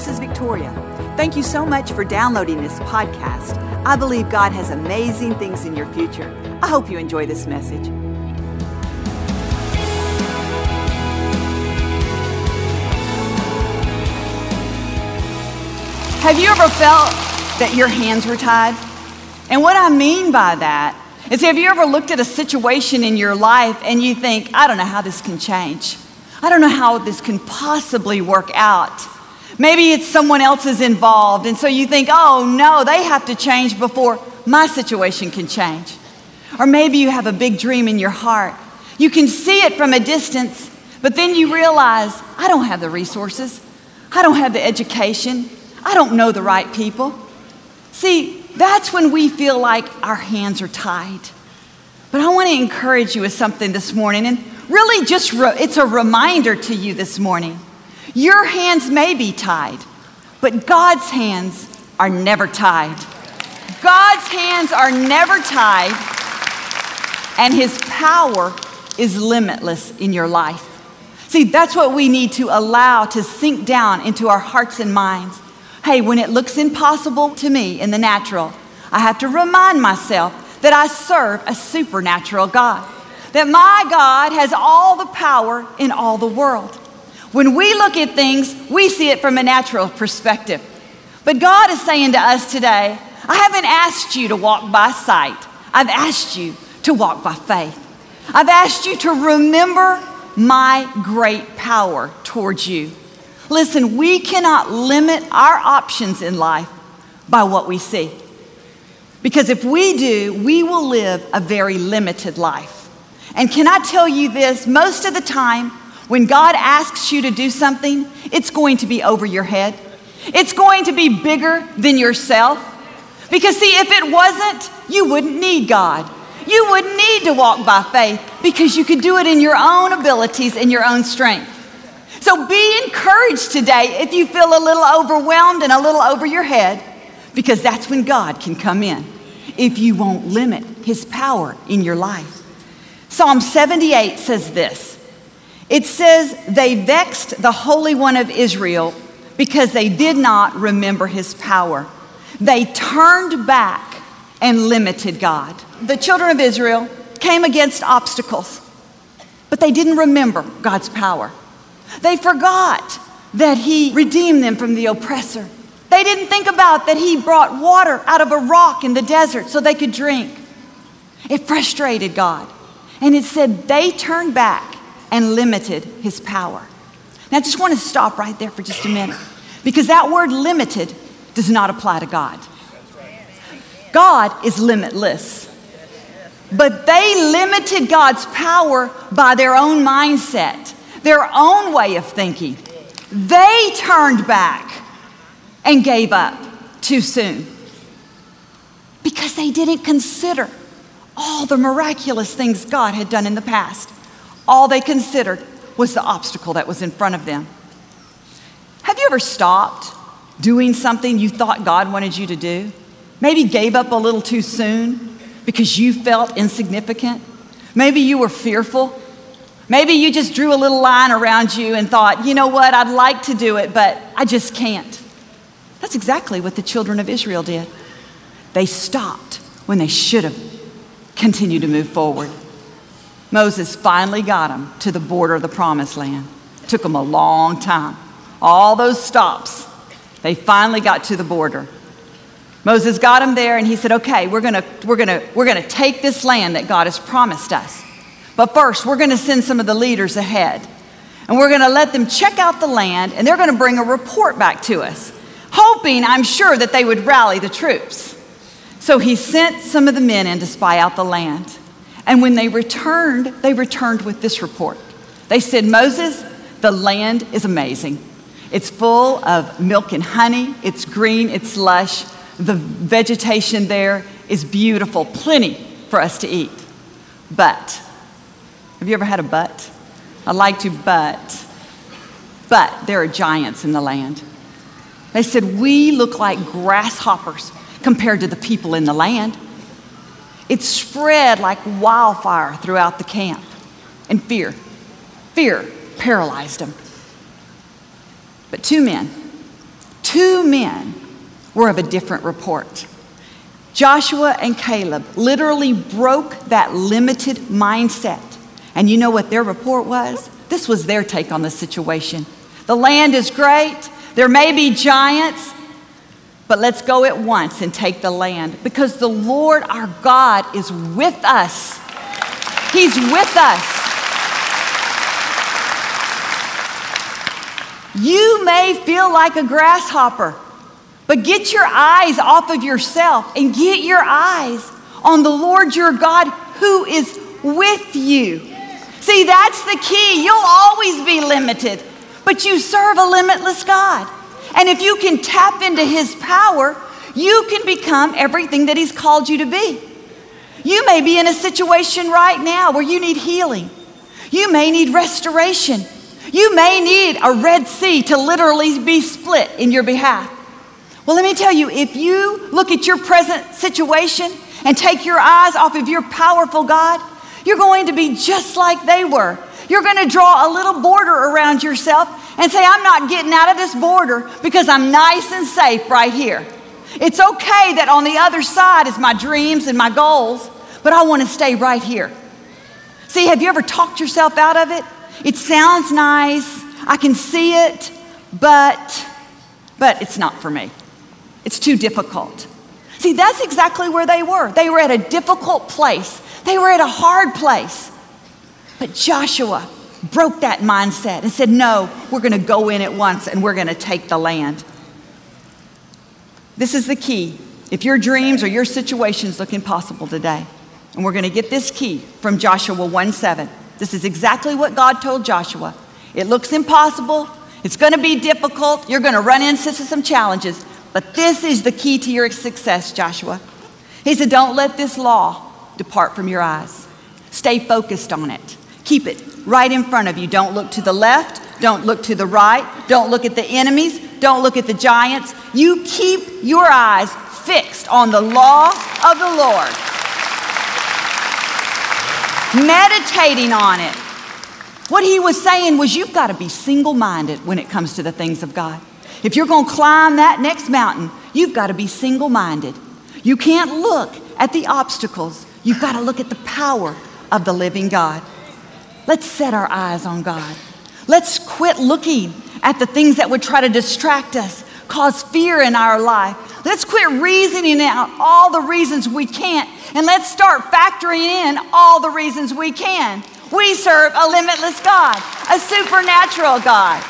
this is Victoria. Thank you so much for downloading this podcast. I believe God has amazing things in your future. I hope you enjoy this message. Have you ever felt that your hands were tied? And what I mean by that is have you ever looked at a situation in your life and you think, I don't know how this can change? I don't know how this can possibly work out. Maybe it's someone else is involved, and so you think, oh no, they have to change before my situation can change. Or maybe you have a big dream in your heart. You can see it from a distance, but then you realize, I don't have the resources, I don't have the education, I don't know the right people. See, that's when we feel like our hands are tied. But I want to encourage you with something this morning, and really just re- it's a reminder to you this morning. Your hands may be tied, but God's hands are never tied. God's hands are never tied, and His power is limitless in your life. See, that's what we need to allow to sink down into our hearts and minds. Hey, when it looks impossible to me in the natural, I have to remind myself that I serve a supernatural God, that my God has all the power in all the world. When we look at things, we see it from a natural perspective. But God is saying to us today, I haven't asked you to walk by sight, I've asked you to walk by faith. I've asked you to remember my great power towards you. Listen, we cannot limit our options in life by what we see. Because if we do, we will live a very limited life. And can I tell you this? Most of the time, when God asks you to do something, it's going to be over your head. It's going to be bigger than yourself. Because, see, if it wasn't, you wouldn't need God. You wouldn't need to walk by faith because you could do it in your own abilities and your own strength. So be encouraged today if you feel a little overwhelmed and a little over your head, because that's when God can come in if you won't limit his power in your life. Psalm 78 says this it says, They vexed the Holy One of Israel because they did not remember his power. They turned back and limited God. The children of Israel came against obstacles, but they didn't remember God's power. They forgot that he redeemed them from the oppressor. They didn't think about that he brought water out of a rock in the desert so they could drink. It frustrated God. And it said they turned back and limited his power. Now, I just want to stop right there for just a minute because that word limited does not apply to God. God is limitless. But they limited God's power by their own mindset, their own way of thinking. They turned back and gave up too soon because they didn't consider all the miraculous things God had done in the past. All they considered was the obstacle that was in front of them. Have you ever stopped doing something you thought God wanted you to do? Maybe gave up a little too soon because you felt insignificant? Maybe you were fearful. Maybe you just drew a little line around you and thought, you know what, I'd like to do it, but I just can't. That's exactly what the children of Israel did. They stopped when they should have continued to move forward. Moses finally got them to the border of the promised land. Took them a long time. All those stops, they finally got to the border. Moses got them there and he said, Okay, we're gonna, we're gonna, we're gonna take this land that God has promised us. But first, we're gonna send some of the leaders ahead. And we're gonna let them check out the land and they're gonna bring a report back to us, hoping, I'm sure, that they would rally the troops. So he sent some of the men in to spy out the land. And when they returned, they returned with this report. They said, Moses, the land is amazing. It's full of milk and honey, it's green, it's lush. The vegetation there is beautiful, plenty for us to eat. But, have you ever had a but? I like to, but, but there are giants in the land. They said, We look like grasshoppers compared to the people in the land. It spread like wildfire throughout the camp. And fear, fear paralyzed them. But two men, two men were of a different report. Joshua and Caleb literally broke that limited mindset. And you know what their report was? This was their take on the situation. The land is great, there may be giants, but let's go at once and take the land because the Lord our God is with us. He's with us. You may feel like a grasshopper, but get your eyes off of yourself and get your eyes on the Lord your God who is with you. See, that's the key. You'll always be limited, but you serve a limitless God. And if you can tap into His power, you can become everything that He's called you to be. You may be in a situation right now where you need healing. You may need restoration. You may need a Red Sea to literally be split in your behalf. Well, let me tell you if you look at your present situation and take your eyes off of your powerful God, you're going to be just like they were. You're going to draw a little border around yourself and say, I'm not getting out of this border because I'm nice and safe right here. It's okay that on the other side is my dreams and my goals, but I want to stay right here. See, have you ever talked yourself out of it? It sounds nice, I can see it, but but it's not for me. It's too difficult. See, that's exactly where they were. They were at a difficult place. They were at a hard place. But Joshua broke that mindset and said, No, we're going to go in at once and we're going to take the land. This is the key. If your dreams or your situations look impossible today, and we're going to get this key from Joshua 1 7. This is exactly what God told Joshua. It looks impossible, it's going to be difficult, you're going to run into some challenges, but this is the key to your success, Joshua. He said, Don't let this law depart from your eyes. Stay focused on it. Keep it right in front of you. Don't look to the left. Don't look to the right. Don't look at the enemies. Don't look at the giants. You keep your eyes fixed on the law of the Lord, meditating on it. What he was saying was, you've got to be single minded when it comes to the things of God. If you're going to climb that next mountain, you've got to be single minded. You can't look at the obstacles You've got to look at the power of the living God. Let's set our eyes on God. Let's quit looking at the things that would try to distract us, cause fear in our life. Let's quit reasoning out all the reasons we can't, and let's start factoring in all the reasons we can. We serve a limitless God, a supernatural God.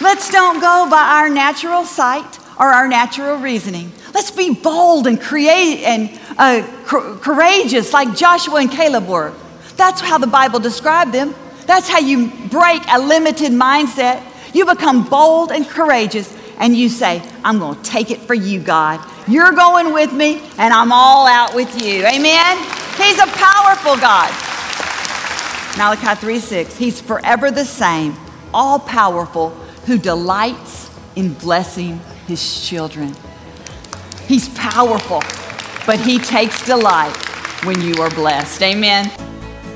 Let's don't go by our natural sight or our natural reasoning. Let's be bold and create and uh, courageous like Joshua and Caleb were. That's how the Bible described them. That's how you break a limited mindset. You become bold and courageous, and you say, I'm going to take it for you, God. You're going with me, and I'm all out with you. Amen? He's a powerful God. Malachi 3 6, He's forever the same, all powerful, who delights in blessing His children. He's powerful, but He takes delight when you are blessed. Amen.